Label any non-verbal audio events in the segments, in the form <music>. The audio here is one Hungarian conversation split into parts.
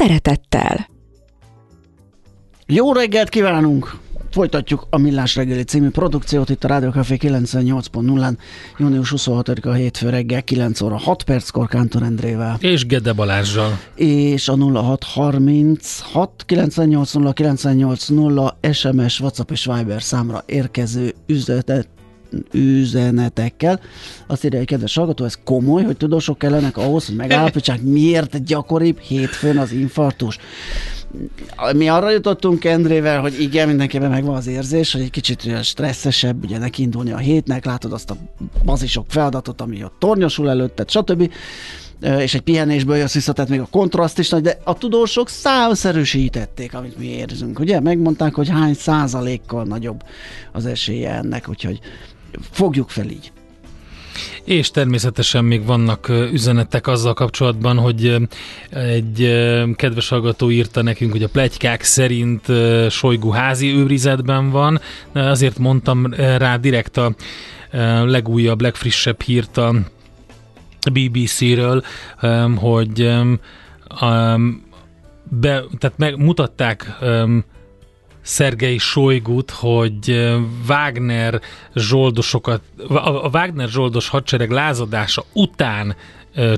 szeretettel. Jó reggelt kívánunk! Folytatjuk a Millás reggeli című produkciót itt a Rádió Café 98.0-án, június 26-a hétfő reggel 9 óra 6 perckor Kántor Endrével. És Gede Balázsjal. És a 0636 980 980 SMS, WhatsApp és Viber számra érkező üzenet üzenetekkel. Azt írja egy kedves hallgató, ez komoly, hogy tudósok kellenek ahhoz, hogy megállapítsák, miért gyakoribb hétfőn az infarktus. Mi arra jutottunk Endrével, hogy igen, mindenképpen megvan az érzés, hogy egy kicsit stresszesebb, ugye neki indulni a hétnek, látod azt a bazisok feladatot, ami ott tornyosul előtted, stb és egy pihenésből jössz vissza, tehát még a kontraszt is nagy, de a tudósok számszerűsítették, amit mi érzünk, ugye? Megmondták, hogy hány százalékkal nagyobb az esélye ennek, úgyhogy fogjuk fel így. És természetesen még vannak üzenetek azzal kapcsolatban, hogy egy kedves hallgató írta nekünk, hogy a plegykák szerint Solygó házi őrizetben van. Azért mondtam rá direkt a legújabb, legfrissebb hírt a BBC-ről, hogy be, tehát megmutatták Szergei Sojgut, hogy Wagner zsoldosokat, a Wagner zsoldos hadsereg lázadása után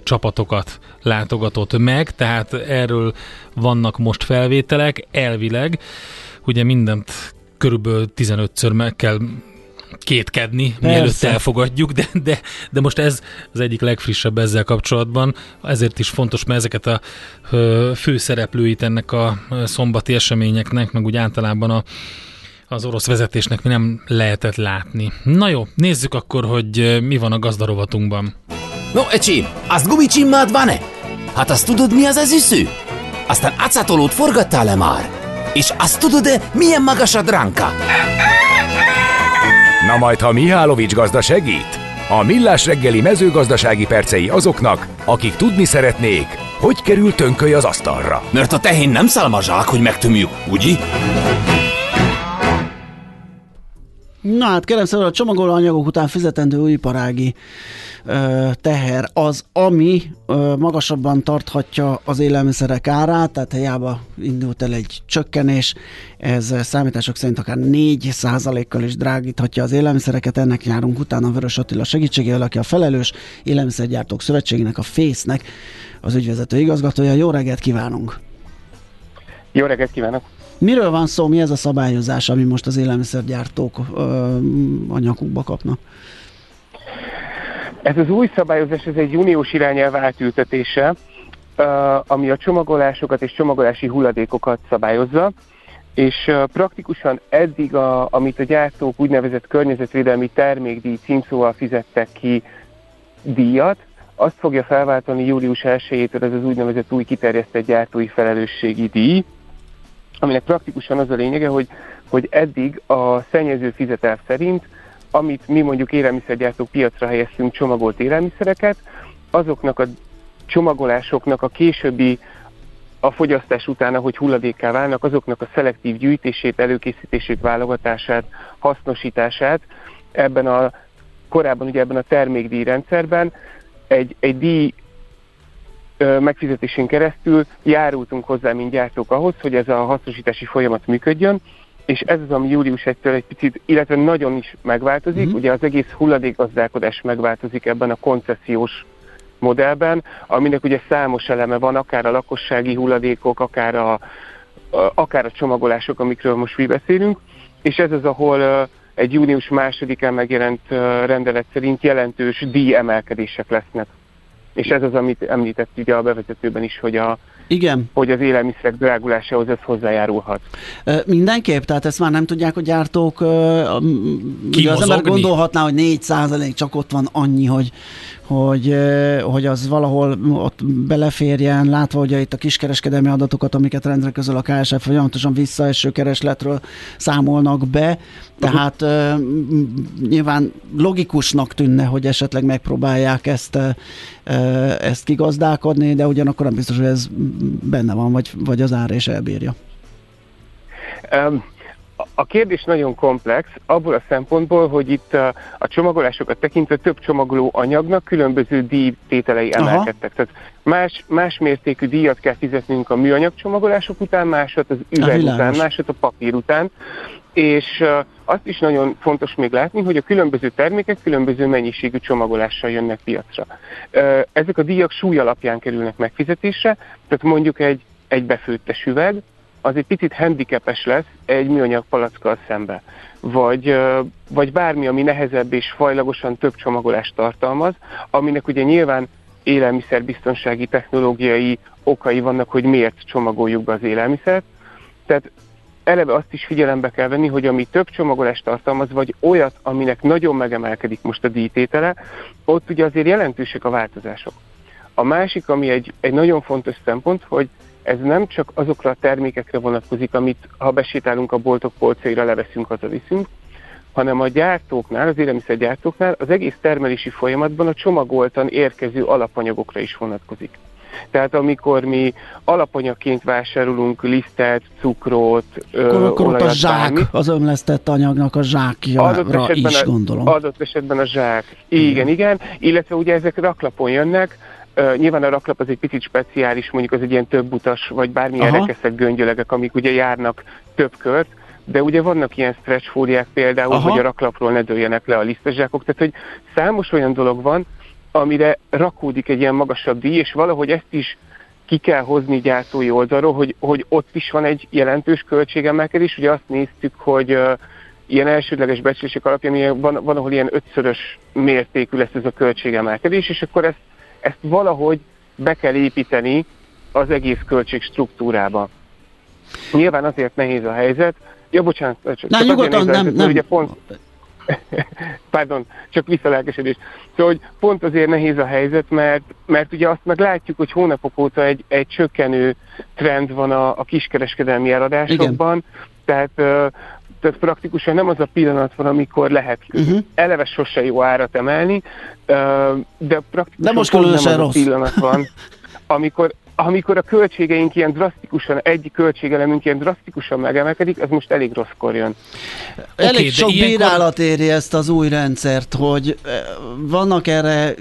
csapatokat látogatott meg, tehát erről vannak most felvételek, elvileg, ugye mindent körülbelül 15-ször meg kell kétkedni, Persze. mielőtt elfogadjuk, de, de, de most ez az egyik legfrissebb ezzel kapcsolatban, ezért is fontos, mert ezeket a főszereplőit ennek a szombati eseményeknek, meg úgy általában a, az orosz vezetésnek mi nem lehetett látni. Na jó, nézzük akkor, hogy mi van a gazdarovatunkban. No, ecsi, azt gumicsimmád van-e? Hát azt tudod, mi az az üsző? Aztán acatolót forgattál-e már? És azt tudod-e, milyen magas a dránka? Na majd, ha Mihálovics gazda segít? A Millás reggeli mezőgazdasági percei azoknak, akik tudni szeretnék, hogy kerül tönköly az asztalra. Mert a tehén nem szálmazsák, hogy megtömjük, ugye? Na hát kérem szépen a csomagoló után fizetendő újiparági teher az, ami magasabban tarthatja az élelmiszerek árát, tehát hiába indult el egy csökkenés, ez számítások szerint akár 4% kal is drágíthatja az élelmiszereket, ennek járunk utána Vörös Attila segítségével, aki a felelős élelmiszergyártók szövetségének, a FÉSZ-nek az ügyvezető igazgatója. Jó reggelt kívánunk! Jó reggelt kívánok! Miről van szó, mi ez a szabályozás, ami most az élelmiszergyártók a nyakukba kapnak? Ez az új szabályozás, ez egy uniós irányelv átültetése, ami a csomagolásokat és csomagolási hulladékokat szabályozza, és praktikusan eddig, a, amit a gyártók úgynevezett környezetvédelmi termékdíj címszóval fizettek ki díjat, azt fogja felváltani július 1-től ez az úgynevezett új kiterjesztett gyártói felelősségi díj, aminek praktikusan az a lényege, hogy, hogy eddig a szennyező fizetel szerint amit mi mondjuk élelmiszergyártók piacra helyeztünk csomagolt élelmiszereket, azoknak a csomagolásoknak a későbbi a fogyasztás után, ahogy hulladékká válnak, azoknak a szelektív gyűjtését, előkészítését, válogatását, hasznosítását ebben a korábban ugye ebben a termékdíj rendszerben egy, egy díj megfizetésén keresztül járultunk hozzá, mint gyártók ahhoz, hogy ez a hasznosítási folyamat működjön, és ez az, ami július 1-től egy picit, illetve nagyon is megváltozik. Mm-hmm. Ugye az egész hulladékgazdálkodás megváltozik ebben a koncesziós modellben, aminek ugye számos eleme van, akár a lakossági hulladékok, akár a, akár a csomagolások, amikről most mi beszélünk, és ez az, ahol egy június másodikán megjelent rendelet szerint jelentős díjemelkedések lesznek. És ez az, amit említett ugye a bevezetőben is, hogy a, igen. hogy az élelmiszerek drágulásához ez hozzájárulhat. Mindenképp, tehát ezt már nem tudják a gyártók, ugye az ember gondolhatná, hogy 4% csak ott van annyi, hogy, hogy, hogy az valahol ott beleférjen, látva ugye itt a kiskereskedelmi adatokat, amiket rendre közül a KSF folyamatosan visszaeső keresletről számolnak be, tehát nyilván logikusnak tűnne, hogy esetleg megpróbálják ezt, ezt kigazdálkodni, de ugyanakkor nem biztos, hogy ez benne van, vagy, vagy az ára is elbírja. Um, a kérdés nagyon komplex, abból a szempontból, hogy itt a, a csomagolásokat tekintve több csomagoló anyagnak különböző díjtételei emelkedtek. Tehát más, más mértékű díjat kell fizetnünk a műanyag csomagolások után, másot az üveg a után, másot a papír után. És azt is nagyon fontos még látni, hogy a különböző termékek különböző mennyiségű csomagolással jönnek piacra. Ezek a díjak súly alapján kerülnek megfizetésre, tehát mondjuk egy, egy befőttes üveg, az egy picit handicapes lesz egy műanyag palackkal szembe. Vagy, vagy bármi, ami nehezebb és fajlagosan több csomagolást tartalmaz, aminek ugye nyilván élelmiszerbiztonsági technológiai okai vannak, hogy miért csomagoljuk be az élelmiszert. Tehát eleve azt is figyelembe kell venni, hogy ami több csomagolást tartalmaz, vagy olyat, aminek nagyon megemelkedik most a díjtétele, ott ugye azért jelentősek a változások. A másik, ami egy, egy nagyon fontos szempont, hogy ez nem csak azokra a termékekre vonatkozik, amit ha besétálunk a boltok polcaira, leveszünk, hazaviszünk, hanem a gyártóknál, az élelmiszergyártóknál az egész termelési folyamatban a csomagoltan érkező alapanyagokra is vonatkozik. Tehát amikor mi alapanyagként vásárolunk lisztet, cukrot, akkor, akkor olajat, a zsák, bármit, az ömlesztett anyagnak a zsákjára is gondolom. Adott esetben a zsák. Igen, igen, igen. Illetve ugye ezek raklapon jönnek, Uh, nyilván a raklap az egy picit speciális, mondjuk az egy ilyen több utas, vagy bármilyen Aha. rekeszek göngyölegek, amik ugye járnak több kört, de ugye vannak ilyen stretch fóliák például, Aha. hogy a raklapról ne dőljenek le a lisztezsákok, tehát hogy számos olyan dolog van, amire rakódik egy ilyen magasabb díj, és valahogy ezt is ki kell hozni gyártói oldalról, hogy, hogy ott is van egy jelentős költségemelkedés. Ugye azt néztük, hogy uh, ilyen elsődleges becslések alapján van, van, ahol ilyen ötszörös mértékű lesz ez a költségemelkedés, és akkor ezt ezt valahogy be kell építeni az egész költség struktúrába. Nyilván azért nehéz a helyzet. Ja, bocsánat, csak, Na, csak nyugodtan, nem, helyzet, nem. Ugye pont, <laughs> pardon, csak visszalelkesedés. Szóval, hogy pont azért nehéz a helyzet, mert, mert ugye azt meg látjuk, hogy hónapok óta egy, egy csökkenő trend van a, a kiskereskedelmi eladásokban, Igen. tehát tehát praktikusan nem az a pillanat van, amikor lehet uh-huh. eleve sose jó árat emelni, de praktikusan de most nem az a pillanat van, <laughs> amikor amikor a költségeink ilyen drasztikusan, egy költségelemünk ilyen drasztikusan megemelkedik, az most elég rosszkor jön. Elég okay, sok ilyenkor... bírálat éri ezt az új rendszert, hogy eh, vannak erre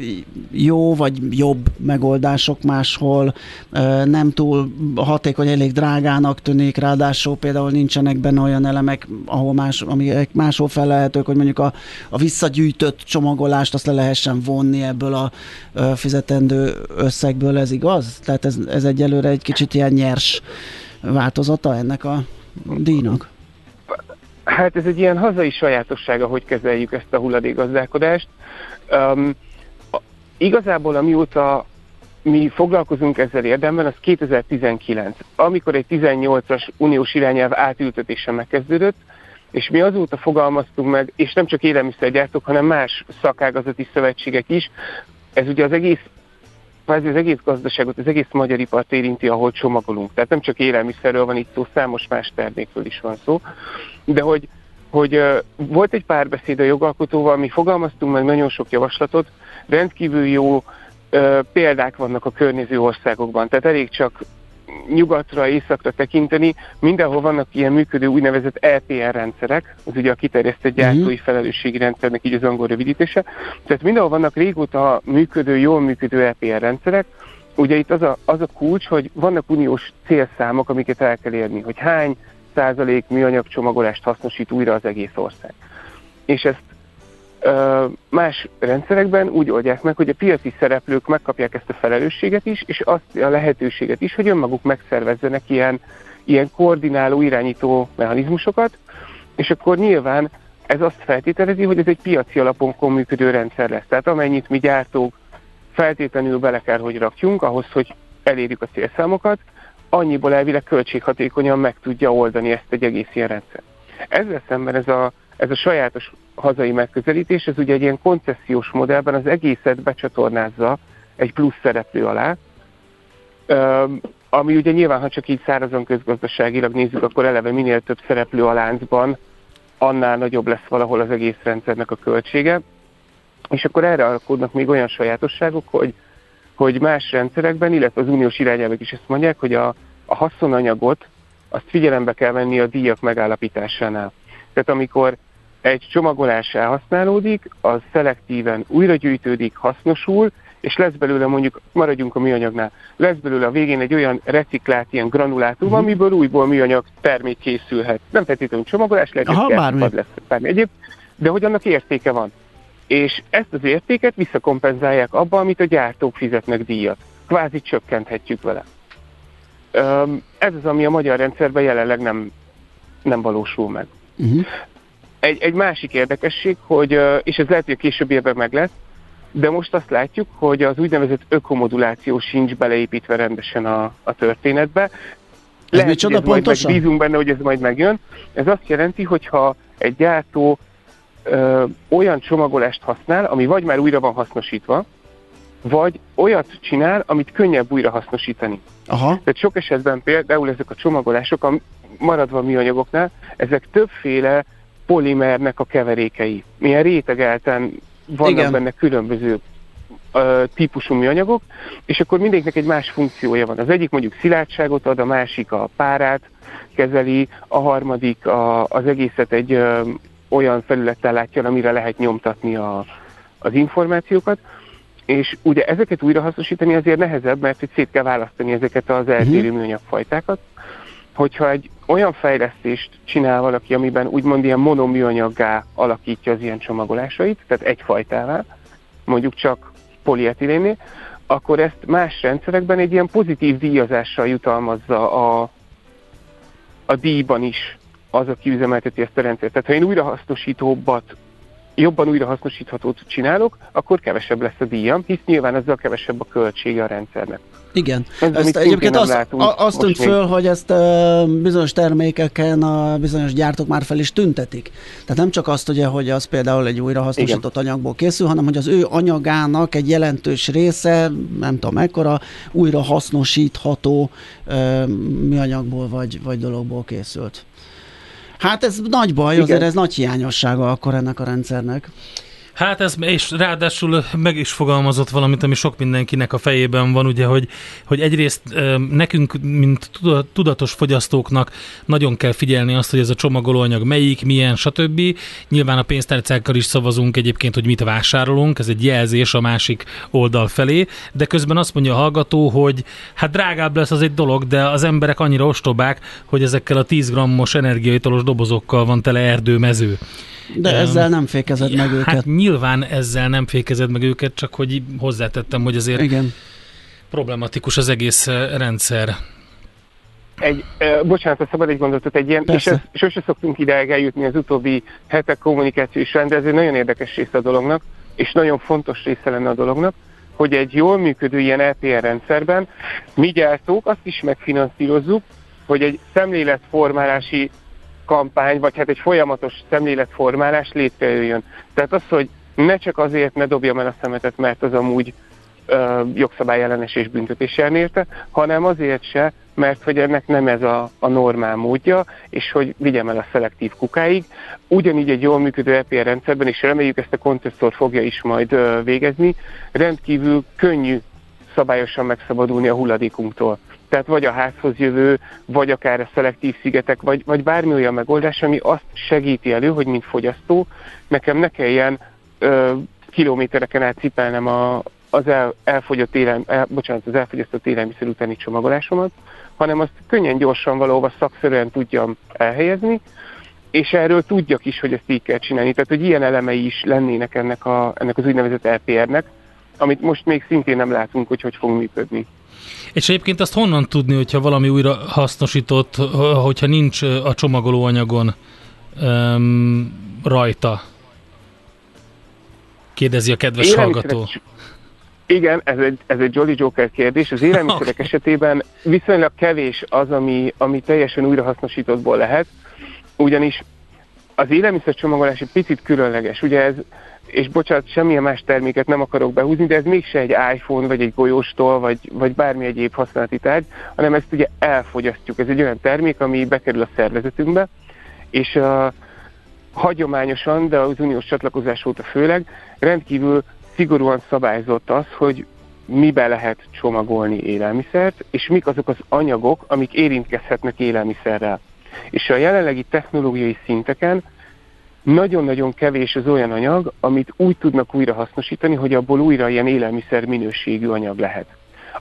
jó vagy jobb megoldások máshol, eh, nem túl hatékony, elég drágának tűnik, ráadásul például nincsenek benne olyan elemek, ahol más, amik máshol felelhetők, hogy mondjuk a, a visszagyűjtött csomagolást azt le lehessen vonni ebből a eh, fizetendő összegből, ez igaz? Tehát ez, ez egyelőre egy kicsit ilyen nyers változata ennek a díjnak? Hát ez egy ilyen hazai sajátossága, hogy kezeljük ezt a hulladékgazdálkodást. Um, igazából amióta mi foglalkozunk ezzel érdemben, az 2019, amikor egy 18-as uniós irányelv átültetése megkezdődött, és mi azóta fogalmaztunk meg, és nem csak élelmiszergyártók, hanem más szakágazati szövetségek is, ez ugye az egész kvázi az egész gazdaságot, az egész magyar ipart érinti, ahol csomagolunk. Tehát nem csak élelmiszerről van itt szó, számos más termékről is van szó. De hogy, hogy volt egy párbeszéd a jogalkotóval, mi fogalmaztunk meg nagyon sok javaslatot, rendkívül jó példák vannak a környező országokban. Tehát elég csak nyugatra, északra tekinteni, mindenhol vannak ilyen működő úgynevezett EPR rendszerek, az ugye a kiterjesztett mhm. gyártói felelősségi rendszernek így az angol rövidítése. Tehát mindenhol vannak régóta működő, jól működő EPR rendszerek, Ugye itt az a, az a kulcs, hogy vannak uniós célszámok, amiket el kell érni, hogy hány százalék műanyag csomagolást hasznosít újra az egész ország. És ezt Más rendszerekben úgy oldják meg, hogy a piaci szereplők megkapják ezt a felelősséget is, és azt a lehetőséget is, hogy önmaguk megszervezzenek ilyen, ilyen koordináló, irányító mechanizmusokat, és akkor nyilván ez azt feltételezi, hogy ez egy piaci alapon működő rendszer lesz. Tehát amennyit mi gyártók feltétlenül bele kell, hogy rakjunk ahhoz, hogy elérjük a célszámokat, annyiból elvileg költséghatékonyan meg tudja oldani ezt egy egész ilyen rendszer. Ezzel szemben ez a ez a sajátos hazai megközelítés, ez ugye egy ilyen koncesziós modellben az egészet becsatornázza egy plusz szereplő alá, ami ugye nyilván, ha csak így szárazon közgazdaságilag nézzük, akkor eleve minél több szereplő a láncban, annál nagyobb lesz valahol az egész rendszernek a költsége. És akkor erre alakulnak még olyan sajátosságok, hogy, hogy más rendszerekben, illetve az uniós irányelvek is ezt mondják, hogy a, a haszonanyagot azt figyelembe kell venni a díjak megállapításánál. Tehát amikor egy csomagolás elhasználódik, az szelektíven újra gyűjtődik, hasznosul, és lesz belőle mondjuk, maradjunk a műanyagnál, lesz belőle a végén egy olyan reciklált ilyen granulátum, uh-huh. amiből újból műanyag termék készülhet. Nem feltétlenül csomagolás, lehet, hogy bármi. lesz bármi egyéb, de hogy annak értéke van. És ezt az értéket visszakompenzálják abba, amit a gyártók fizetnek díjat. Kvázi csökkenthetjük vele. Ez az, ami a magyar rendszerben jelenleg nem, nem valósul meg. Uh-huh. Egy, egy másik érdekesség, hogy, és ez lehet, hogy a később évben meg lesz, de most azt látjuk, hogy az úgynevezett ökomoduláció sincs beleépítve rendesen a, a történetbe. Ez Lehet, micsoda hogy ez pontosan? Majd bízunk benne, hogy ez majd megjön. Ez azt jelenti, hogyha egy gyártó ö, olyan csomagolást használ, ami vagy már újra van hasznosítva, vagy olyat csinál, amit könnyebb újra hasznosítani. Aha. Tehát sok esetben például ezek a csomagolások, a maradva a műanyagoknál, ezek többféle polimernek a keverékei. Milyen rétegelten vannak Igen. benne különböző uh, típusú műanyagok, és akkor mindegyiknek egy más funkciója van. Az egyik mondjuk szilárdságot ad, a másik a párát kezeli, a harmadik a, az egészet egy uh, olyan felülettel látja, amire lehet nyomtatni a, az információkat, és ugye ezeket újrahasznosítani azért nehezebb, mert hogy szét kell választani ezeket az eltérő uh-huh. műanyagfajtákat. Hogyha egy olyan fejlesztést csinál valaki, amiben úgymond ilyen monoműanyaggá alakítja az ilyen csomagolásait, tehát egyfajtává, mondjuk csak polietilénné, akkor ezt más rendszerekben egy ilyen pozitív díjazással jutalmazza a, a díjban is az, aki üzemelteti ezt a rendszert. Tehát ha én újrahasznosítóbbat jobban újrahasznosíthatót csinálok, akkor kevesebb lesz a díjam, hisz nyilván ezzel kevesebb a költsége a rendszernek. Igen. Ez, ezt egyébként azt, azt tűnt föl, hogy ezt uh, bizonyos termékeken a bizonyos gyártók már fel is tüntetik. Tehát nem csak azt ugye, hogy az például egy újrahasznosított Igen. anyagból készül, hanem hogy az ő anyagának egy jelentős része, nem tudom mekkora, újrahasznosítható uh, műanyagból vagy, vagy dologból készült. Hát ez nagy baj, Igen. azért ez nagy hiányossága akkor ennek a rendszernek. Hát ez, és ráadásul meg is fogalmazott valamit, ami sok mindenkinek a fejében van, ugye, hogy, hogy egyrészt nekünk, mint tudatos fogyasztóknak nagyon kell figyelni azt, hogy ez a csomagolóanyag melyik, milyen, stb. Nyilván a pénztárcákkal is szavazunk egyébként, hogy mit vásárolunk, ez egy jelzés a másik oldal felé, de közben azt mondja a hallgató, hogy hát drágább lesz az egy dolog, de az emberek annyira ostobák, hogy ezekkel a 10 grammos energiaitalos dobozokkal van tele erdőmező. De ezzel nem fékezed meg őket. Hát nyilván ezzel nem fékezed meg őket, csak hogy hozzátettem, hogy azért Igen. problematikus az egész rendszer. Egy, uh, bocsánat, a szabad egy gondolatot, egy ilyen, Persze. és ezt, sose szoktunk ideig eljutni az utóbbi hetek kommunikációs rend, de ez egy nagyon érdekes része a dolognak, és nagyon fontos része lenne a dolognak, hogy egy jól működő ilyen EPR rendszerben mi gyártók azt is megfinanszírozzuk, hogy egy szemléletformálási kampány, vagy hát egy folyamatos szemléletformálás létrejöjjön. Tehát az, hogy ne csak azért ne dobjam el a szemetet, mert az amúgy ö, jogszabályellenes és büntetés érte, hanem azért se, mert hogy ennek nem ez a, a normál módja, és hogy vigyem el a szelektív kukáig. Ugyanígy egy jól működő EPR rendszerben, és reméljük ezt a kontesszor fogja is majd ö, végezni, rendkívül könnyű szabályosan megszabadulni a hulladékunktól. Tehát vagy a házhoz jövő, vagy akár a szelektív szigetek, vagy, vagy bármi olyan megoldás, ami azt segíti elő, hogy mint fogyasztó, nekem ne kelljen ö, kilométereken át cipelnem a, az el, elfogyott élelm, el, bocsánat, az elfogyasztott élelmiszer utáni csomagolásomat, hanem azt könnyen, gyorsan valahova szakszerűen tudjam elhelyezni, és erről tudjak is, hogy ezt így kell csinálni. Tehát, hogy ilyen elemei is lennének ennek, a, ennek az úgynevezett LPR-nek, amit most még szintén nem látunk, hogy hogy fog működni. És egyébként azt honnan tudni, hogyha valami újra hasznosított, hogyha nincs a csomagolóanyagon um, rajta? Kérdezi a kedves hallgató. Igen, ez egy, ez egy Jolly Joker kérdés. Az élelmiszerek okay. esetében viszonylag kevés az, ami, ami teljesen újrahasznosítottból lehet, ugyanis az élelmiszercsomagolás egy picit különleges. Ugye ez, és bocsánat, semmilyen más terméket nem akarok behúzni, de ez mégse egy iPhone, vagy egy golyóstól, vagy, vagy bármi egyéb használati tárgy, hanem ezt ugye elfogyasztjuk. Ez egy olyan termék, ami bekerül a szervezetünkbe, és uh, hagyományosan, de az uniós csatlakozás óta főleg rendkívül szigorúan szabályzott az, hogy mibe lehet csomagolni élelmiszert, és mik azok az anyagok, amik érintkezhetnek élelmiszerrel. És a jelenlegi technológiai szinteken nagyon-nagyon kevés az olyan anyag, amit úgy tudnak újra hasznosítani, hogy abból újra ilyen élelmiszer minőségű anyag lehet.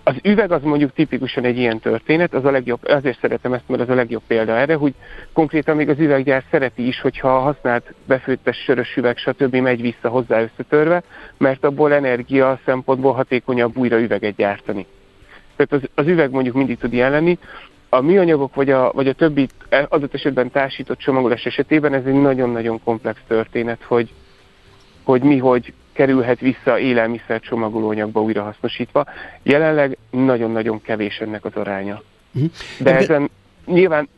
Az üveg az mondjuk tipikusan egy ilyen történet, az a legjobb, azért szeretem ezt, mert az a legjobb példa erre, hogy konkrétan még az üveggyár szereti is, hogyha a használt befőttes sörös üveg, stb. megy vissza hozzá összetörve, mert abból energia szempontból hatékonyabb újra üveget gyártani. Tehát az, az üveg mondjuk mindig tud ilyen lenni. A műanyagok vagy a, vagy a többi adott esetben társított csomagolás esetében ez egy nagyon-nagyon komplex történet, hogy, hogy mi hogy kerülhet vissza élelmiszer csomagolóanyagba újrahasznosítva. Jelenleg nagyon-nagyon kevés ennek az aránya. Mhm. De ezen nyilván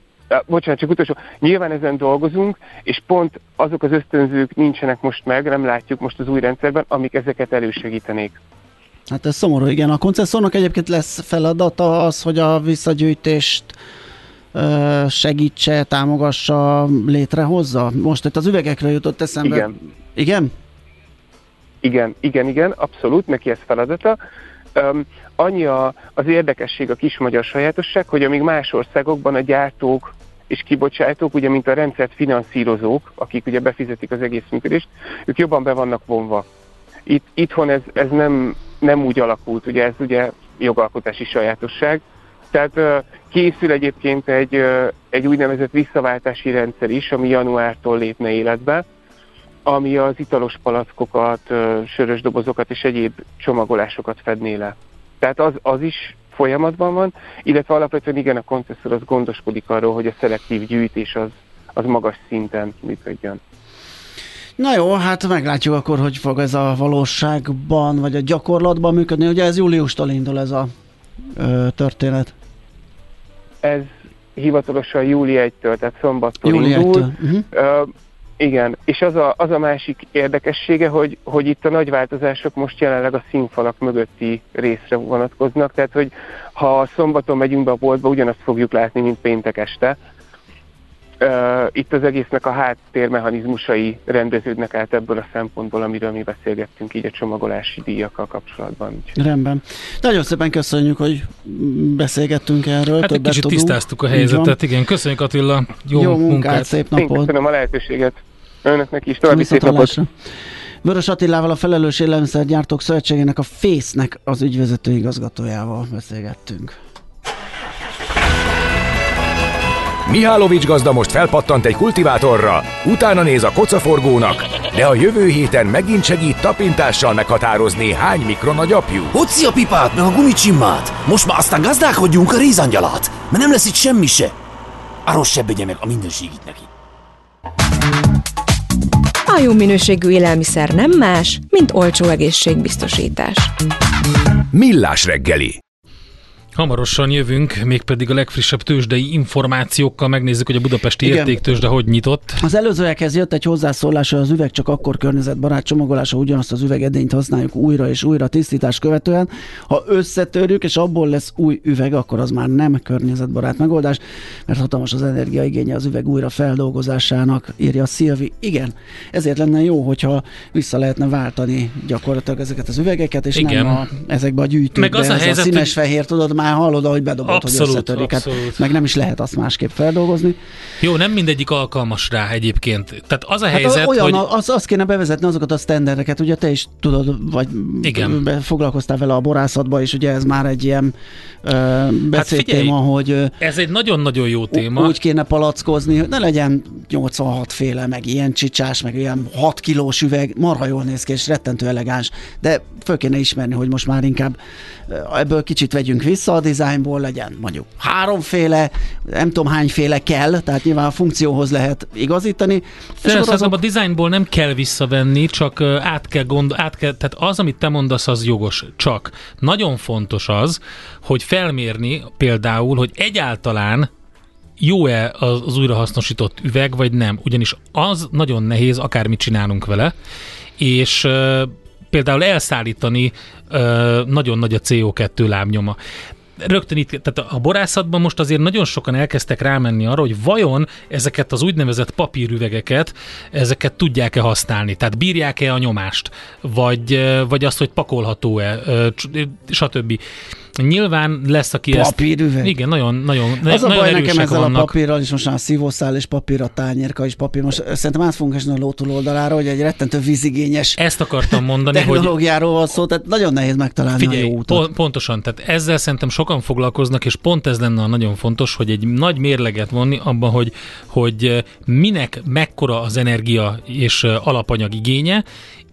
bocsánat, csak utolsó, nyilván ezen dolgozunk, és pont azok az ösztönzők nincsenek most meg, nem látjuk most az új rendszerben, amik ezeket elősegítenék. Hát ez szomorú, igen. A koncesszornak egyébként lesz feladata az, hogy a visszagyűjtést segítse, támogassa, létrehozza? Most itt az üvegekre jutott eszembe. Igen. Igen? Igen, igen, igen, abszolút, neki ez feladata. Um, annyi a, az érdekesség, a kis magyar sajátosság, hogy amíg más országokban a gyártók és kibocsátók, ugye mint a rendszert finanszírozók, akik ugye befizetik az egész működést, ők jobban be vannak vonva. Itt, itthon ez, ez nem, nem úgy alakult, ugye ez ugye jogalkotási sajátosság. Tehát készül egyébként egy, egy úgynevezett visszaváltási rendszer is, ami januártól lépne életbe, ami az italos palackokat, sörös dobozokat és egyéb csomagolásokat fedné le. Tehát az, az is folyamatban van, illetve alapvetően igen, a koncesszor az gondoskodik arról, hogy a szelektív gyűjtés az, az magas szinten működjön. Na jó, hát meglátjuk akkor, hogy fog ez a valóságban, vagy a gyakorlatban működni. Ugye ez júliustól indul ez a ö, történet. Ez hivatalosan júli 1-től, tehát szombattól júli indul. Uh-huh. Igen, és az a, az a másik érdekessége, hogy, hogy itt a nagy változások most jelenleg a színfalak mögötti részre vonatkoznak, tehát hogy ha szombaton megyünk be a boltba, ugyanazt fogjuk látni, mint péntek este. Uh, itt az egésznek a háttérmechanizmusai rendeződnek át ebből a szempontból, amiről mi beszélgettünk így a csomagolási díjakkal kapcsolatban. Rendben. Nagyon szépen köszönjük, hogy beszélgettünk erről. Hát egy kicsit tudunk. tisztáztuk a helyzetet, igen. Köszönjük Attila, jó, jó munkát, munkát, szép napot. Én köszönöm a lehetőséget. Önöknek is további szép napot. Vörös Attilával, a Felelős Élelmiszergyártók Szövetségének, a FÉSZ-nek az ügyvezető igazgatójával beszélgettünk. Mihálovics gazda most felpattant egy kultivátorra, utána néz a kocaforgónak, de a jövő héten megint segít tapintással meghatározni, hány mikron a gyapjú. Hoci a pipát, meg a gumicsimmát! Most már aztán gazdálkodjunk a rézangyalát, mert nem lesz itt semmi se. Arról se meg a mindenségit neki. A jó minőségű élelmiszer nem más, mint olcsó egészségbiztosítás. Millás reggeli Hamarosan jövünk, mégpedig a legfrissebb tőzsdei információkkal megnézzük, hogy a budapesti Igen. értéktőzsde hogy nyitott. Az előzőekhez jött egy hozzászólás, hogy az üveg csak akkor környezetbarát csomagolása, ugyanazt az üvegedényt használjuk újra és újra tisztítás követően. Ha összetörjük és abból lesz új üveg, akkor az már nem környezetbarát megoldás, mert hatalmas az energiaigénye az üveg újra feldolgozásának, írja Szilvi. Igen, ezért lenne jó, hogyha vissza lehetne váltani gyakorlatilag ezeket az üvegeket, és Igen. nem a, ezekbe a gyűjtőkbe, Meg az a, helyzet, a színes hogy... fehér, tudod, már hallod, hogy bedobod, abszolút, hogy összetörik. Hát meg nem is lehet azt másképp feldolgozni. Jó, nem mindegyik alkalmas rá egyébként. Tehát az a hát helyzet, olyan, hogy... Az, azt kéne bevezetni azokat a sztendereket, ugye te is tudod, vagy Igen. foglalkoztál vele a borászatba, és ugye ez már egy ilyen uh, beszédtéma, hát hogy... Ez egy nagyon-nagyon jó téma. Úgy kéne palackozni, hogy ne legyen 86 féle, meg ilyen csicsás, meg ilyen 6 kilós üveg, marha jól néz ki, és rettentő elegáns, de föl kéne ismerni, hogy most már inkább ebből kicsit vegyünk vissza a dizájnból, legyen mondjuk háromféle, nem tudom hányféle kell, tehát nyilván a funkcióhoz lehet igazítani. Szerintem azok... a dizájnból nem kell visszavenni, csak át kell gond, át kell, tehát az, amit te mondasz, az jogos. Csak nagyon fontos az, hogy felmérni például, hogy egyáltalán jó-e az, az újrahasznosított üveg, vagy nem. Ugyanis az nagyon nehéz, akármit csinálunk vele, és például elszállítani nagyon nagy a CO2 lábnyoma. Rögtön itt, tehát a borászatban most azért nagyon sokan elkezdtek rámenni arra, hogy vajon ezeket az úgynevezett papírüvegeket, ezeket tudják-e használni, tehát bírják-e a nyomást, vagy, vagy azt, hogy pakolható-e, stb. Nyilván lesz, aki Papírüveg. ezt... Igen, nagyon, nagyon Az a nagyon baj nekem ezzel vannak. a papírral, és most már szívószál és papír, a tányérka és papír. Most szerintem át fogunk esni a ló oldalára, hogy egy rettentő vízigényes Ezt akartam mondani, hogy technológiáról van szó, tehát nagyon nehéz megtalálni Figyelj, a jó utat. pon- pontosan, tehát ezzel szerintem sokan foglalkoznak, és pont ez lenne a nagyon fontos, hogy egy nagy mérleget vonni abban, hogy, hogy minek mekkora az energia és alapanyag igénye,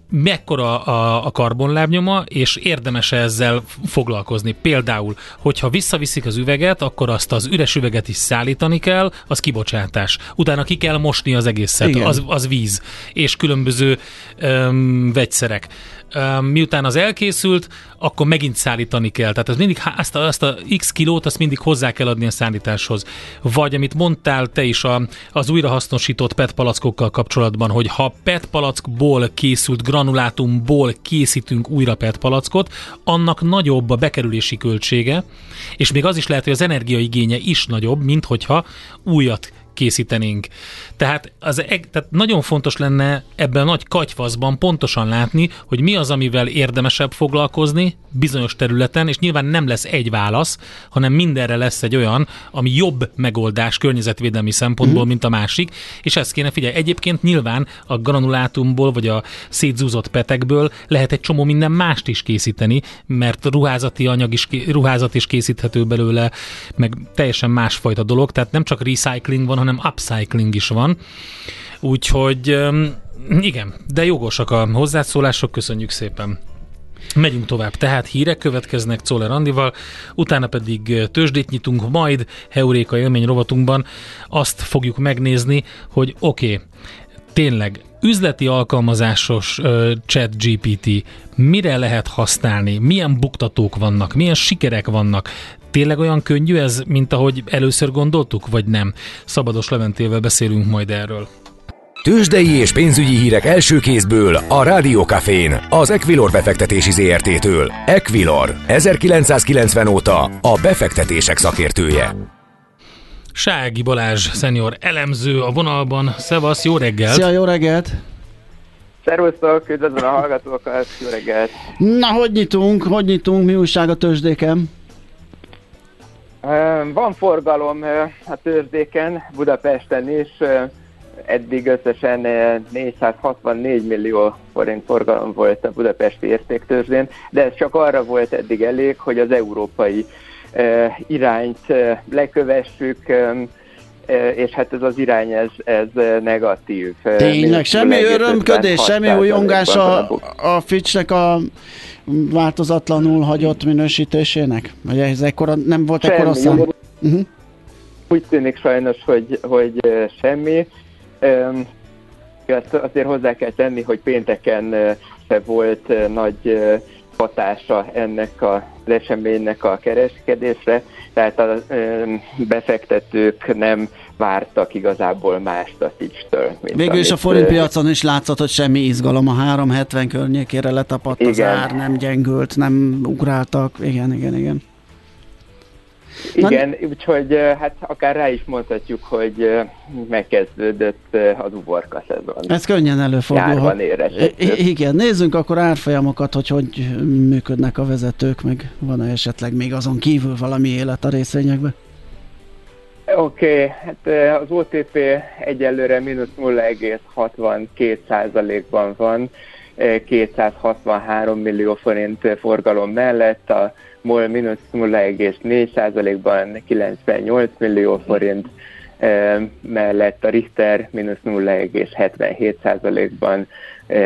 mekkora a, a karbonlábnyoma, és érdemes ezzel foglalkozni. Például, hogyha visszaviszik az üveget, akkor azt az üres üveget is szállítani kell, az kibocsátás. Utána ki kell mosni az egészet, az, az víz, és különböző öm, vegyszerek. Öm, miután az elkészült, akkor megint szállítani kell. Tehát ez mindig, azt a, azt a x kilót, azt mindig hozzá kell adni a szállításhoz. Vagy amit mondtál te is a, az újrahasznosított PET palackokkal kapcsolatban, hogy ha PET palackból készült granulátumból készítünk újra PET palackot, annak nagyobb a bekerülési költsége, és még az is lehet, hogy az energiaigénye is nagyobb, mint hogyha újat készítenénk. Tehát, az, tehát nagyon fontos lenne ebben a nagy katyfaszban pontosan látni, hogy mi az, amivel érdemesebb foglalkozni bizonyos területen, és nyilván nem lesz egy válasz, hanem mindenre lesz egy olyan, ami jobb megoldás környezetvédelmi szempontból, mm. mint a másik, és ezt kéne figyelni. Egyébként nyilván a granulátumból, vagy a szétzúzott petekből lehet egy csomó minden mást is készíteni, mert ruházati anyag is, ruházat is készíthető belőle, meg teljesen másfajta dolog, tehát nem csak recycling van, hanem upcycling is van. Úgyhogy igen, de jogosak a hozzászólások, köszönjük szépen. Megyünk tovább. Tehát hírek következnek Czoller Andival, utána pedig tőzsdét nyitunk, majd Heuréka élmény rovatunkban azt fogjuk megnézni, hogy oké, okay, tényleg üzleti alkalmazásos uh, chat GPT mire lehet használni, milyen buktatók vannak, milyen sikerek vannak, tényleg olyan könnyű ez, mint ahogy először gondoltuk, vagy nem? Szabados Leventével beszélünk majd erről. Tőzsdei és pénzügyi hírek első kézből a Rádiókafén, az Equilor befektetési ZRT-től. Equilor, 1990 óta a befektetések szakértője. Sági Balázs, szenior elemző a vonalban. Szevasz, jó reggelt! Szia, jó reggelt! Szervusztok, üdvözlöm a hallgatókat, jó reggelt! Na, hogy nyitunk, hogy nyitunk, mi újság a tőzsdéken? Van forgalom a tőzsdéken, Budapesten is, eddig összesen 464 millió forint forgalom volt a budapesti értéktőzsdén, de ez csak arra volt eddig elég, hogy az európai irányt lekövessük, és hát ez az irány, ez, ez negatív. Tényleg, semmi örömködés, semmi újongás a, a Fitchnek a változatlanul hagyott minősítésének? Vagy ez ekkora, nem volt semmi, ekkora szám? Uh-huh. Úgy tűnik sajnos, hogy, hogy semmi. Azt azért hozzá kell tenni, hogy pénteken se volt nagy hatása ennek a eseménynek a kereskedésre, tehát a befektetők nem vártak igazából mást a Fitch-től. Végül is a forintpiacon is látszott, hogy semmi izgalom. A 370 környékére letapadt igen. az ár, nem gyengült, nem ugráltak. Igen, igen, igen. Igen, Na, úgyhogy hát akár rá is mondhatjuk, hogy megkezdődött az uborka szezon. Ez könnyen előfordulhat. Igen, nézzünk akkor árfolyamokat, hogy hogy működnek a vezetők, meg van-e esetleg még azon kívül valami élet a részvényekben? Oké, okay, hát az OTP egyelőre mínusz 0,62 százalékban van, 263 millió forint forgalom mellett, a MOL mínusz 0,4%-ban 98 millió forint mellett, a Richter mínusz 0,77%-ban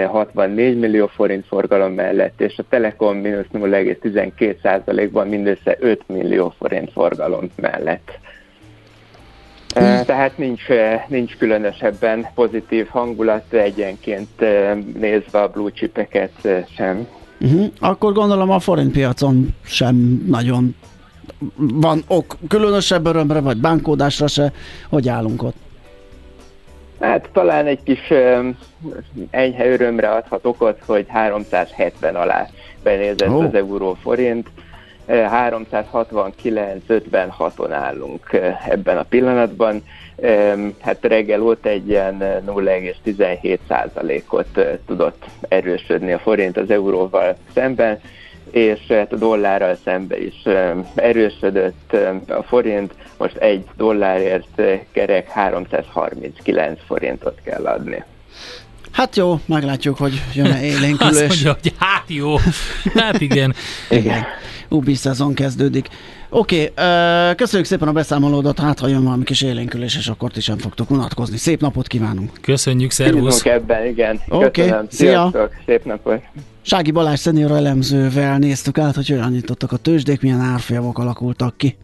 64 millió forint forgalom mellett, és a Telekom mínusz 0,12%-ban mindössze 5 millió forint forgalom mellett. Tehát nincs, nincs különösebben pozitív hangulat egyenként nézve a blue chipeket sem. Uh-huh. Akkor gondolom a forint piacon sem nagyon van ok különösebb örömre, vagy bánkódásra se? Hogy állunk ott? Hát talán egy kis um, enyhe örömre adhat okot, hogy 370 alá benézett oh. az euró forint. 369-56-on állunk ebben a pillanatban. Hát reggel óta egy ilyen 0,17 százalékot tudott erősödni a forint az euróval szemben, és hát a dollárral szemben is erősödött a forint, most egy dollárért kerek 339 forintot kell adni. Hát jó, meglátjuk, hogy jön-e <laughs> élénkülés. Azt mondja, hogy hát jó. Hát igen. igen. Ubi szezon kezdődik. Oké, okay, köszönjük szépen a beszámolódat, hát ha jön valami kis élénkülés, és akkor ti sem fogtok unatkozni. Szép napot kívánunk! Köszönjük, szervusz! ebben, igen. Oké, okay, szia! szép napot! Sági Balázs szenior elemzővel néztük át, hogy olyan nyitottak a tőzsdék, milyen árfolyamok alakultak ki.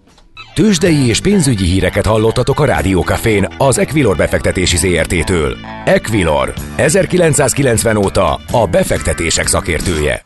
Tőzsdei és pénzügyi híreket hallottatok a Rádiókafén az Equilor befektetési ZRT-től. Equilor, 1990 óta a befektetések szakértője.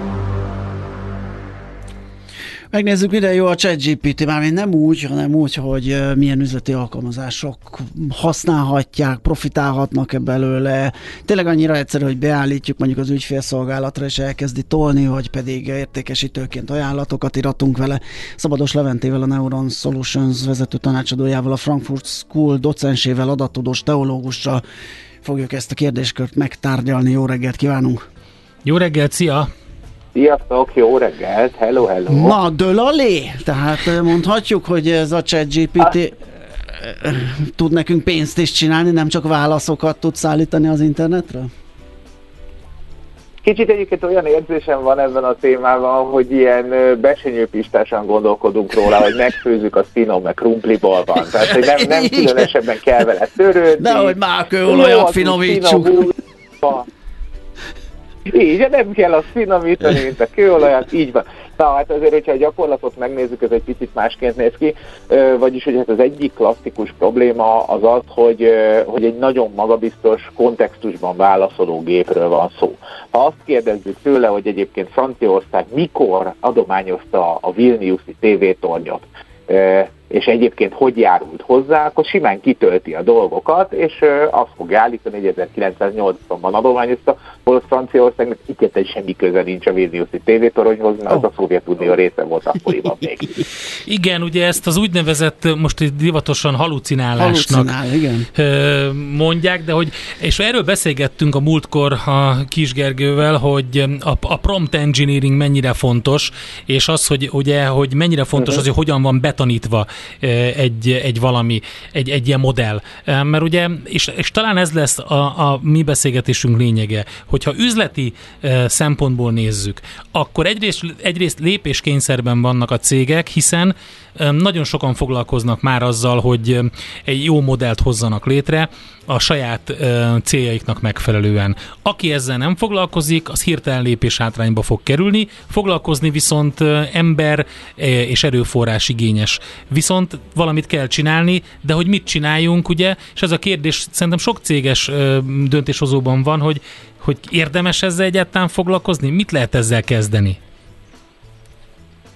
Megnézzük, mire jó a ChatGPT, mármint nem úgy, hanem úgy, hogy milyen üzleti alkalmazások használhatják, profitálhatnak-e belőle. Tényleg annyira egyszerű, hogy beállítjuk mondjuk az ügyfélszolgálatra, és elkezdi tolni, vagy pedig értékesítőként ajánlatokat iratunk vele. Szabados Leventével, a Neuron Solutions vezető tanácsadójával, a Frankfurt School docensével, adattudós teológussal fogjuk ezt a kérdéskört megtárgyalni. Jó reggelt kívánunk! Jó reggelt, szia! Sziasztok, jó reggelt, hello, hello. Na, dölalé? Tehát mondhatjuk, hogy ez a chat GPT hát, tud nekünk pénzt is csinálni, nem csak válaszokat tud szállítani az internetre? Kicsit egyébként olyan érzésem van ebben a témában, hogy ilyen besenyőpistásan gondolkodunk róla, hogy megfőzzük a finom, meg krumpliból van. Tehát, hogy nem, nem <laughs> különösebben kell vele törődni. De hogy már kőolajat finomítsuk. Finom, így, nem kell azt finomítani, mint a kőolajat, így van. Na hát azért, hogyha a gyakorlatot megnézzük, ez egy picit másként néz ki, vagyis hogy hát az egyik klasszikus probléma az az, hogy, hogy egy nagyon magabiztos kontextusban válaszoló gépről van szó. Ha azt kérdezzük tőle, hogy egyébként Franciaország mikor adományozta a Vilniuszi tévétornyot, és egyébként hogy járult hozzá, akkor simán kitölti a dolgokat, és azt fogja állítani, hogy 1980-ban adományozta, holott Franciaországnak egyetlen semmi köze nincs a Vilniuszi tévétoronyhoz, mert oh. az a Szovjetunió része volt akkoriban még. <laughs> Igen, ugye ezt az úgynevezett, most itt divatosan halucinálásnak Halucinál, igen. mondják, de hogy, és erről beszélgettünk a múltkor a Kisgergővel, hogy a, a prompt engineering mennyire fontos, és az, hogy ugye, hogy mennyire fontos az, hogy hogyan van betanítva egy, egy valami, egy, egy ilyen modell. Mert ugye, és, és talán ez lesz a, a mi beszélgetésünk lényege, hogyha üzleti szempontból nézzük, akkor egyrészt, egyrészt lépéskényszerben vannak a cégek, hiszen nagyon sokan foglalkoznak már azzal, hogy egy jó modellt hozzanak létre a saját céljaiknak megfelelően. Aki ezzel nem foglalkozik, az hirtelen lépés hátrányba fog kerülni, foglalkozni viszont ember és erőforrás igényes. Viszont valamit kell csinálni, de hogy mit csináljunk, ugye, és ez a kérdés szerintem sok céges döntéshozóban van, hogy, hogy érdemes ezzel egyáltalán foglalkozni? Mit lehet ezzel kezdeni?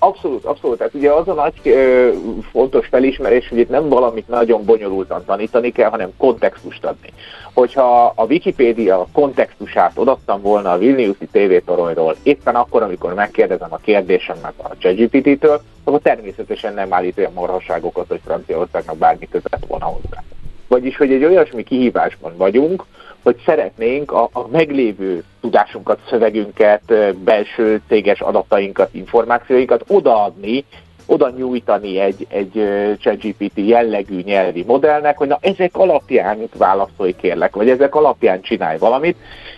Abszolút, abszolút. Tehát ugye az a nagy ö, fontos felismerés, hogy itt nem valamit nagyon bonyolultan tanítani kell, hanem kontextust adni. Hogyha a Wikipédia kontextusát odattam volna a Vilniuszi tévétoronyról, éppen akkor, amikor megkérdezem a kérdésemnek a ChatGPT-től, akkor természetesen nem állít olyan morhasságokat, hogy Franciaországnak bármi között volna hozzá. Vagyis, hogy egy olyasmi kihívásban vagyunk, hogy szeretnénk a, a meglévő tudásunkat, szövegünket, belső céges adatainkat, információinkat odaadni, oda nyújtani egy, egy ChatGPT jellegű nyelvi modellnek, hogy na ezek alapján válaszolj kérlek, vagy ezek alapján csinálj valamit.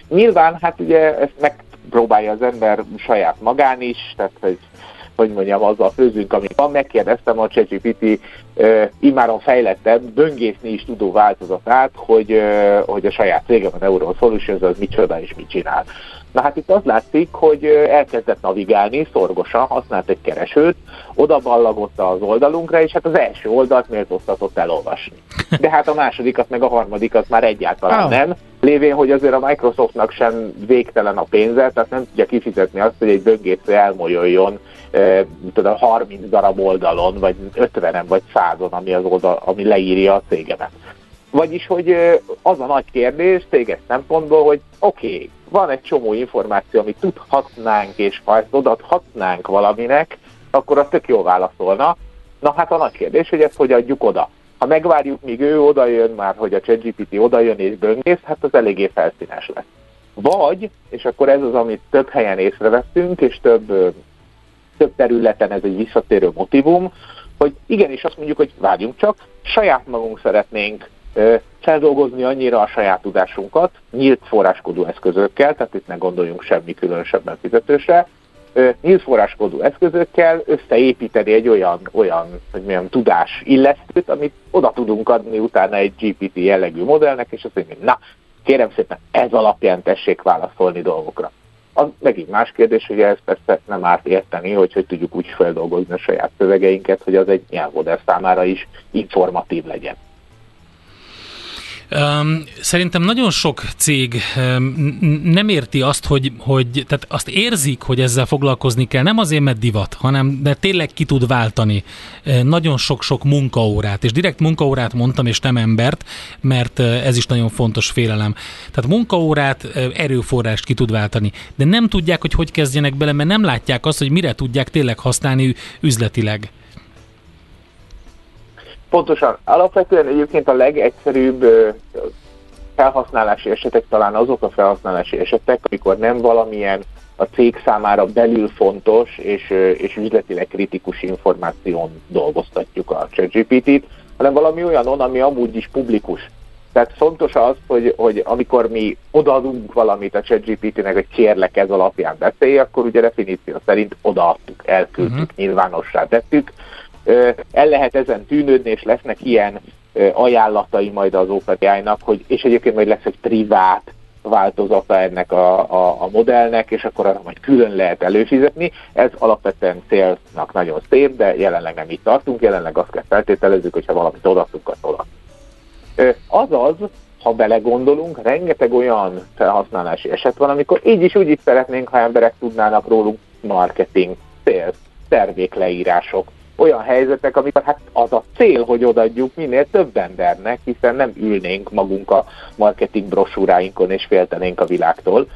Nyilván hát ugye ezt megpróbálja az ember saját magán is, tehát hogy hogy mondjam, azzal főzünk, amit van. Megkérdeztem a ChatGPT immáron fejlettebb, böngészni is tudó változatát, hogy, hogy a saját cégem, a Neuron Solutions, az micsoda és mit csinál. Na hát itt az látszik, hogy elkezdett navigálni szorgosan, használt egy keresőt, oda ballagott az oldalunkra, és hát az első oldalt méltóztatott elolvasni. De hát a másodikat meg a harmadikat már egyáltalán oh. nem, lévén, hogy azért a Microsoftnak sem végtelen a pénze, tehát nem tudja kifizetni azt, hogy egy böngésző elmolyoljon e, tudom, 30 darab oldalon, vagy 50-en, vagy 100-on, ami, az oldal, ami leírja a cégemet. Vagyis, hogy az a nagy kérdés téged szempontból, hogy oké, okay, van egy csomó információ, amit tudhatnánk, és ha ezt odaadhatnánk valaminek, akkor az tök jól válaszolna. Na hát a nagy kérdés, hogy ezt hogy adjuk oda. Ha megvárjuk, míg ő odajön már, hogy a ChatGPT odajön és böngész, hát az eléggé felszínes lesz. Vagy, és akkor ez az, amit több helyen észrevettünk, és több, több területen ez egy visszatérő motivum, hogy igenis azt mondjuk, hogy várjunk csak, saját magunk szeretnénk feldolgozni annyira a saját tudásunkat, nyílt forráskodó eszközökkel, tehát itt ne gondoljunk semmi különösebben fizetősre, nyílt forráskodó eszközökkel összeépíteni egy olyan, olyan hogy milyen tudás illesztőt, amit oda tudunk adni utána egy GPT jellegű modellnek, és azt mondjuk, na, kérem szépen, ez alapján tessék válaszolni dolgokra. Az megint más kérdés, hogy ez persze nem árt érteni, hogy hogy tudjuk úgy feldolgozni a saját szövegeinket, hogy az egy nyelvmodell számára is informatív legyen. Szerintem nagyon sok cég nem érti azt, hogy, hogy tehát azt érzik, hogy ezzel foglalkozni kell, nem azért, mert divat, hanem de tényleg ki tud váltani nagyon sok-sok munkaórát, és direkt munkaórát mondtam, és nem embert, mert ez is nagyon fontos félelem. Tehát munkaórát, erőforrást ki tud váltani, de nem tudják, hogy hogy kezdjenek bele, mert nem látják azt, hogy mire tudják tényleg használni üzletileg. Pontosan. Alapvetően egyébként a legegyszerűbb felhasználási esetek talán azok a felhasználási esetek, amikor nem valamilyen a cég számára belül fontos és, és üzletileg kritikus információn dolgoztatjuk a ChatGPT-t, hanem valami olyanon, ami amúgy is publikus. Tehát fontos az, hogy, hogy amikor mi odaadunk valamit a ChatGPT-nek, hogy kérlek ez alapján beszélj, akkor ugye definíció szerint odaadtuk, elküldtük, uh-huh. nyilvánossá tettük, el lehet ezen tűnődni, és lesznek ilyen ajánlatai majd az OpenAI-nak, hogy, és egyébként majd lesz egy privát változata ennek a, a, a modellnek, és akkor arra majd külön lehet előfizetni. Ez alapvetően célnak nagyon szép, de jelenleg nem itt tartunk, jelenleg azt kell feltételezzük, hogyha valamit odaadtunk, az oda. Azaz, ha belegondolunk, rengeteg olyan felhasználási eset van, amikor így is úgy is szeretnénk, ha emberek tudnának rólunk marketing, sales, termékleírások, olyan helyzetek, amikor hát az a cél, hogy odaadjuk minél több embernek, hiszen nem ülnénk magunk a marketing brosúráinkon és féltenénk a világtól.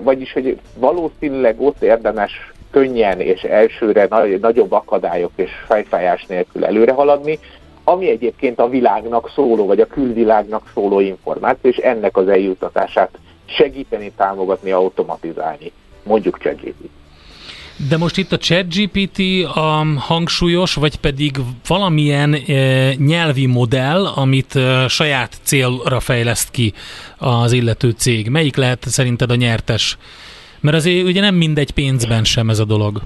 Vagyis, hogy valószínűleg ott érdemes könnyen és elsőre nagy, nagyobb akadályok és fejfájás nélkül előre haladni, ami egyébként a világnak szóló, vagy a külvilágnak szóló információ, és ennek az eljutatását segíteni, támogatni, automatizálni. Mondjuk ChatGPT. De most itt a ChatGPT a hangsúlyos, vagy pedig valamilyen e, nyelvi modell, amit e, saját célra fejleszt ki az illető cég. Melyik lehet szerinted a nyertes? Mert azért ugye nem mindegy pénzben sem ez a dolog.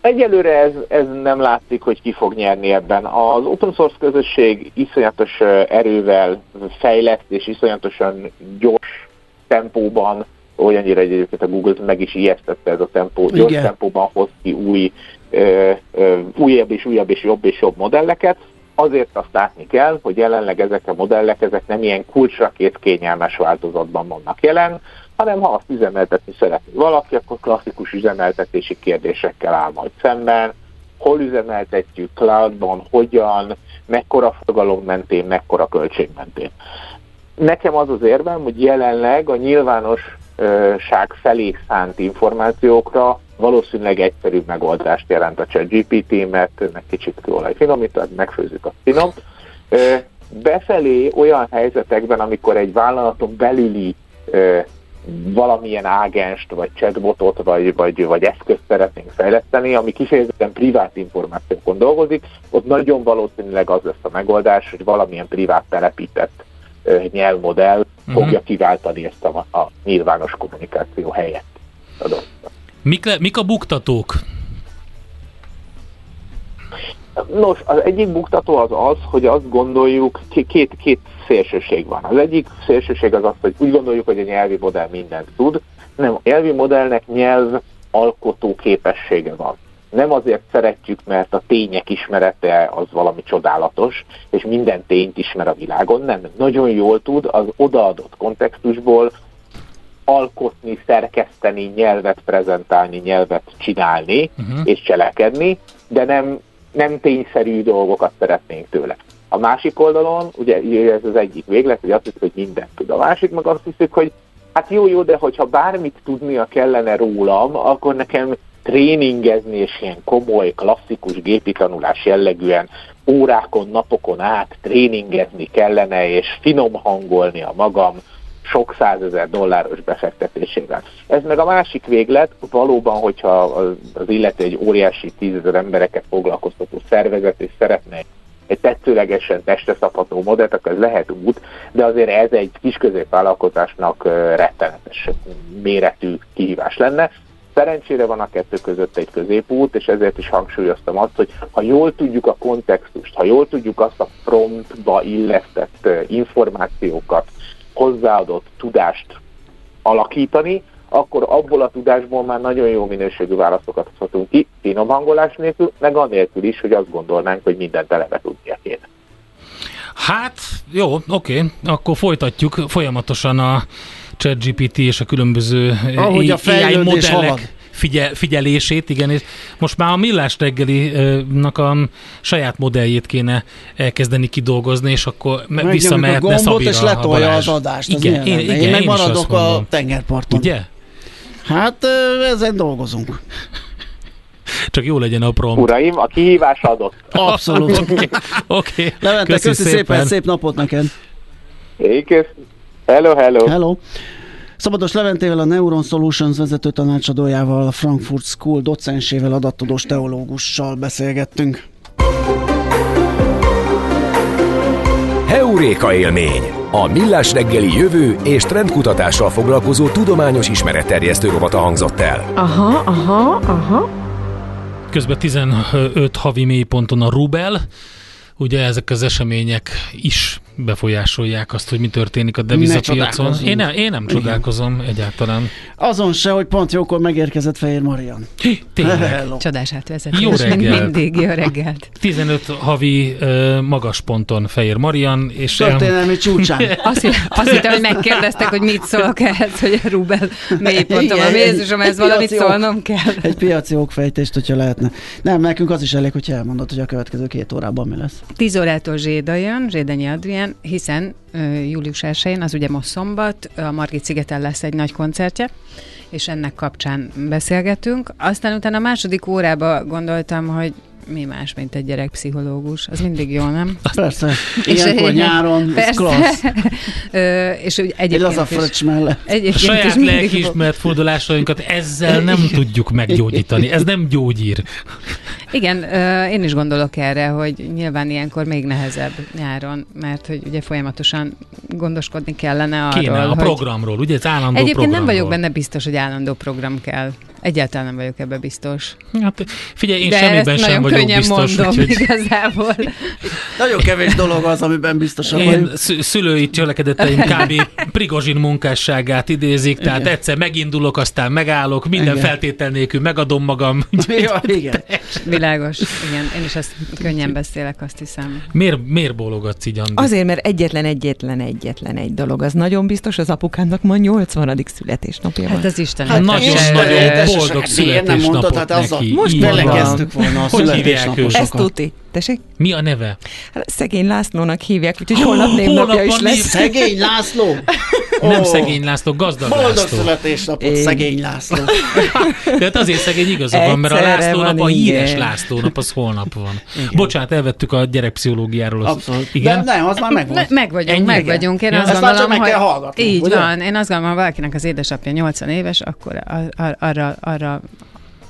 Egyelőre ez, ez nem látszik, hogy ki fog nyerni ebben. Az open source közösség iszonyatos erővel fejleszt és iszonyatosan gyors tempóban olyannyira egyébként a Google meg is ijesztette ez a tempó, Igen. gyors tempóban hoz ki új, ö, ö, újabb és újabb és jobb és jobb modelleket. Azért azt látni kell, hogy jelenleg ezek a modellek, ezek nem ilyen kulcsrakét kényelmes változatban vannak jelen, hanem ha azt üzemeltetni szeretné valaki, akkor klasszikus üzemeltetési kérdésekkel áll majd szemben, hol üzemeltetjük, cloudban, hogyan, mekkora forgalom mentén, mekkora költség mentén. Nekem az az érvem, hogy jelenleg a nyilvános ság felé szánt információkra valószínűleg egyszerűbb megoldást jelent a ChatGPT, mert meg kicsit kőolaj finomítani, megfőzzük a finom. Befelé olyan helyzetekben, amikor egy vállalaton belüli valamilyen ágenst, vagy chatbotot, vagy, vagy, vagy eszközt szeretnénk fejleszteni, ami kifejezetten privát információkon dolgozik, ott nagyon valószínűleg az lesz a megoldás, hogy valamilyen privát telepített nyelvmodell uh-huh. fogja kiváltani ezt a, a nyilvános kommunikáció helyett. Mik, le, mik a buktatók? Nos, az egyik buktató az az, hogy azt gondoljuk, két, két szélsőség van. Az egyik szélsőség az az, hogy úgy gondoljuk, hogy a nyelvi modell mindent tud. Nem, a nyelvi modellnek nyelv alkotó képessége van. Nem azért szeretjük, mert a tények ismerete az valami csodálatos, és minden tényt ismer a világon, nem. Nagyon jól tud az odaadott kontextusból alkotni, szerkeszteni, nyelvet prezentálni, nyelvet csinálni uh-huh. és cselekedni, de nem, nem tényszerű dolgokat szeretnénk tőle. A másik oldalon, ugye ez az egyik véglet, hogy azt hiszük, hogy mindent tud. A másik meg azt hiszük, hogy hát jó, jó, de hogyha bármit tudnia kellene rólam, akkor nekem tréningezni és ilyen komoly, klasszikus gépi tanulás jellegűen órákon, napokon át tréningezni kellene, és finom hangolni a magam sok százezer dolláros befektetésével. Ez meg a másik véglet, valóban, hogyha az illető egy óriási tízezer embereket foglalkoztató szervezet, és szeretne egy tetszőlegesen testre szabható modellt, akkor ez lehet út, de azért ez egy kis középvállalkozásnak rettenetes méretű kihívás lenne. Szerencsére van a kettő között egy középút, és ezért is hangsúlyoztam azt, hogy ha jól tudjuk a kontextust, ha jól tudjuk azt a frontba illesztett információkat, hozzáadott tudást alakítani, akkor abból a tudásból már nagyon jó minőségű válaszokat hozhatunk ki, finom hangolás nélkül, meg anélkül is, hogy azt gondolnánk, hogy mindent eleve tudnia kéne. Hát, jó, oké, akkor folytatjuk folyamatosan a ChatGPT és a különböző Ahogy a AI modellek halad. figyel, figyelését, igen, és most már a millás reggelinak a saját modelljét kéne elkezdeni kidolgozni, és akkor Megnyomjuk visszamehetne a gombot, Szabira és letolja az adást. Igen, az én, igen, én én meg is azt maradok a tengerparton. Ugye? Hát ezen dolgozunk. Csak jó legyen a prompt. Uraim, a kihívás adott. Abszolút. <laughs> Oké, okay. Levente, köszi, köszi szépen, szép napot neked. Ékész. Hello, hello. Hello. Szabados Leventével, a Neuron Solutions vezető tanácsadójával, a Frankfurt School docensével, adattudós teológussal beszélgettünk. Heuréka élmény. A millás reggeli jövő és trendkutatással foglalkozó tudományos ismeretterjesztő rovata hangzott el. Aha, aha, aha. Közben 15 havi mélyponton a Rubel, ugye ezek az események is befolyásolják azt, hogy mi történik a devizapiacon. Én, nem, én nem Igen. csodálkozom egyáltalán. Azon se, hogy pont jókor megérkezett Fehér Marian. Tényleg. <laughs> Hello. Csodás átvezetés. Jó reggelt. mindig, jó reggelt. <laughs> 15 havi magas ponton Fehér Marian, és el, Történelmi csúcsán. <laughs> Azt, azt hittem, hogy megkérdeztek, hogy mit szólok ehhez, hogy a Rubel mélypontom a Igen, Jézusom, ez valamit szólnom kell. Egy piaci okfejtést, hogyha lehetne. Nem, nekünk az is elég, hogy elmondod, hogy a következő két órában mi lesz. 10 órától Zséda jön, Zsédenyi Adrien, hiszen ö, július 1-én, az ugye most szombat, a Margit szigeten lesz egy nagy koncertje, és ennek kapcsán beszélgetünk. Aztán utána a második órába gondoltam, hogy mi más, mint egy gyerekpszichológus. Az mindig jó, nem? <laughs> Persze, És ilyenkor egy- nyáron, ez Persze. klassz. <laughs> Ö, és úgy Egy egyébként laza is, mellett. a egyébként is saját lelkiismert fordulásainkat ezzel nem tudjuk meggyógyítani. Ez nem gyógyír. Igen, én is gondolok erre, hogy nyilván ilyenkor még nehezebb nyáron, mert hogy ugye folyamatosan gondoskodni kellene arról, Kéne a hogy... programról, ugye? Ez állandó Egyébként nem programról. vagyok benne biztos, hogy állandó program kell. Egyáltalán nem vagyok ebbe biztos. Hát, figyelj, én De semmiben sem nagyon vagyok könnyen biztos, mondom úgyhogy igazából. <laughs> Nagyon kevés dolog az, amiben biztosan én vagyunk. szü- szülői cselekedeteim kb. Prigozsin munkásságát idézik, tehát Igen. egyszer megindulok, aztán megállok, minden Igen. feltétel nélkül megadom magam. <laughs> Ja, igen. Világos. Igen, én is ezt könnyen beszélek, azt hiszem. Miért, miért bólogatsz így, Andi? Azért, mert egyetlen, egyetlen, egyetlen egy dolog. Az nagyon biztos, az apukának ma 80. születésnapja van. Hát az Isten. Hát nagyon-nagyon édes- boldog mondtad, születésnapot hát azzal neki. Most belekezdtük volna a születésnaposokat. tuti. Tessék? Mi a neve? Hát szegény Lászlónak hívják, úgyhogy holnap névnapja is lesz. Szegény László! <laughs> Nem szegény László, gazdag Boldog László. születésnapot, Én- szegény László. <laughs> De hát azért szegény igazad van, mert a László nap, a híres igen. László nap, az holnap van. Bocsánat, elvettük a gyerekpszichológiáról. Abszolút. Igen? De nem, az már megvolt. meg vagyunk, Ennyi? meg Igen. vagyunk. Én Ja. azt Ezt már csak gondolom, meg hogy... kell hallgatni, Így ugye? van. Én azt gondolom, ha valakinek az édesapja 80 éves, akkor ar- ar- arra, arra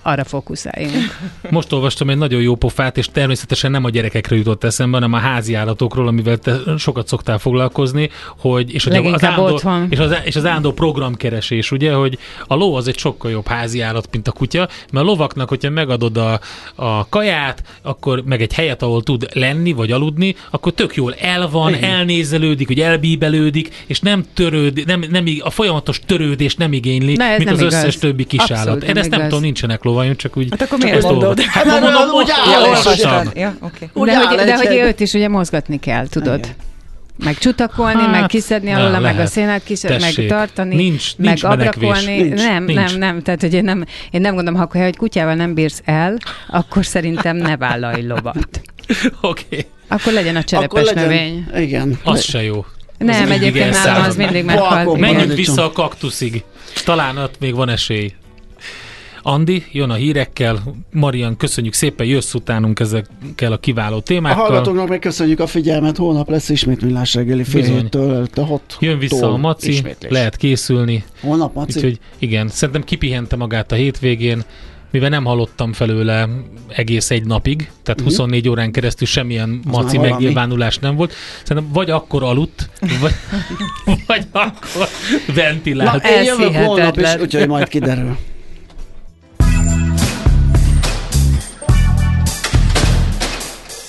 arra fókuszáljunk. Most olvastam egy nagyon jó pofát, és természetesen nem a gyerekekre jutott eszembe, hanem a házi állatokról, amivel te sokat szoktál foglalkozni, hogy, és, hogy az ándó, otthon. és, az, és az ándó programkeresés, ugye, hogy a ló az egy sokkal jobb házi állat, mint a kutya, mert a lovaknak, hogyha megadod a, a kaját, akkor meg egy helyet, ahol tud lenni, vagy aludni, akkor tök jól el van, Igen. elnézelődik, hogy elbíbelődik, és nem törőd, nem, nem, a folyamatos törődés nem igényli, Na, mint nem az igaz. összes többi kis Abszolút állat. Én nem ezt nem tudom, nincsenek lovaim, csak úgy. Hát akkor miért mondod? Hát Hát mert mondom, úgy most áll? Ja, oké. Úgy De hogy, de hogy őt is ugye mozgatni kell, tudod? Meg csutakolni, Hát, meg kiszedni alóla, meg a szénát kiszedni, meg tartani, Nincs- meg nincs abrakolni. Nincs, nem, nincs. nem, nem. Tehát, hogy én nem, én nem gondolom, ha akkor, ha egy kutyával nem bírsz el, akkor szerintem ne vállalj lovat. <laughs> Oké, okay. Akkor legyen a cserepes legyen, növény. Igen. az se jó. Nem, egyébként nálam az mindig Balkon. meghal. Menjünk vissza a kaktuszig. Talán ott még van esély. Andi, jön a hírekkel. Marian, köszönjük szépen, jössz utánunk ezekkel a kiváló A témákkal. hallgatóknak meg köszönjük a figyelmet, holnap lesz ismét millás reggeli fél héttől, Jön vissza a Maci, ismétlés. lehet készülni. Holnap Maci? Úgyhogy igen, szerintem kipihente magát a hétvégén, mivel nem hallottam felőle egész egy napig, tehát 24 órán keresztül semmilyen maci Mhm. már valami. megnyilvánulás nem volt. Szerintem vagy akkor aludt, vagy, <laughs> vagy akkor ventilált. Na, Én jövök holnap is, úgyhogy majd kiderül.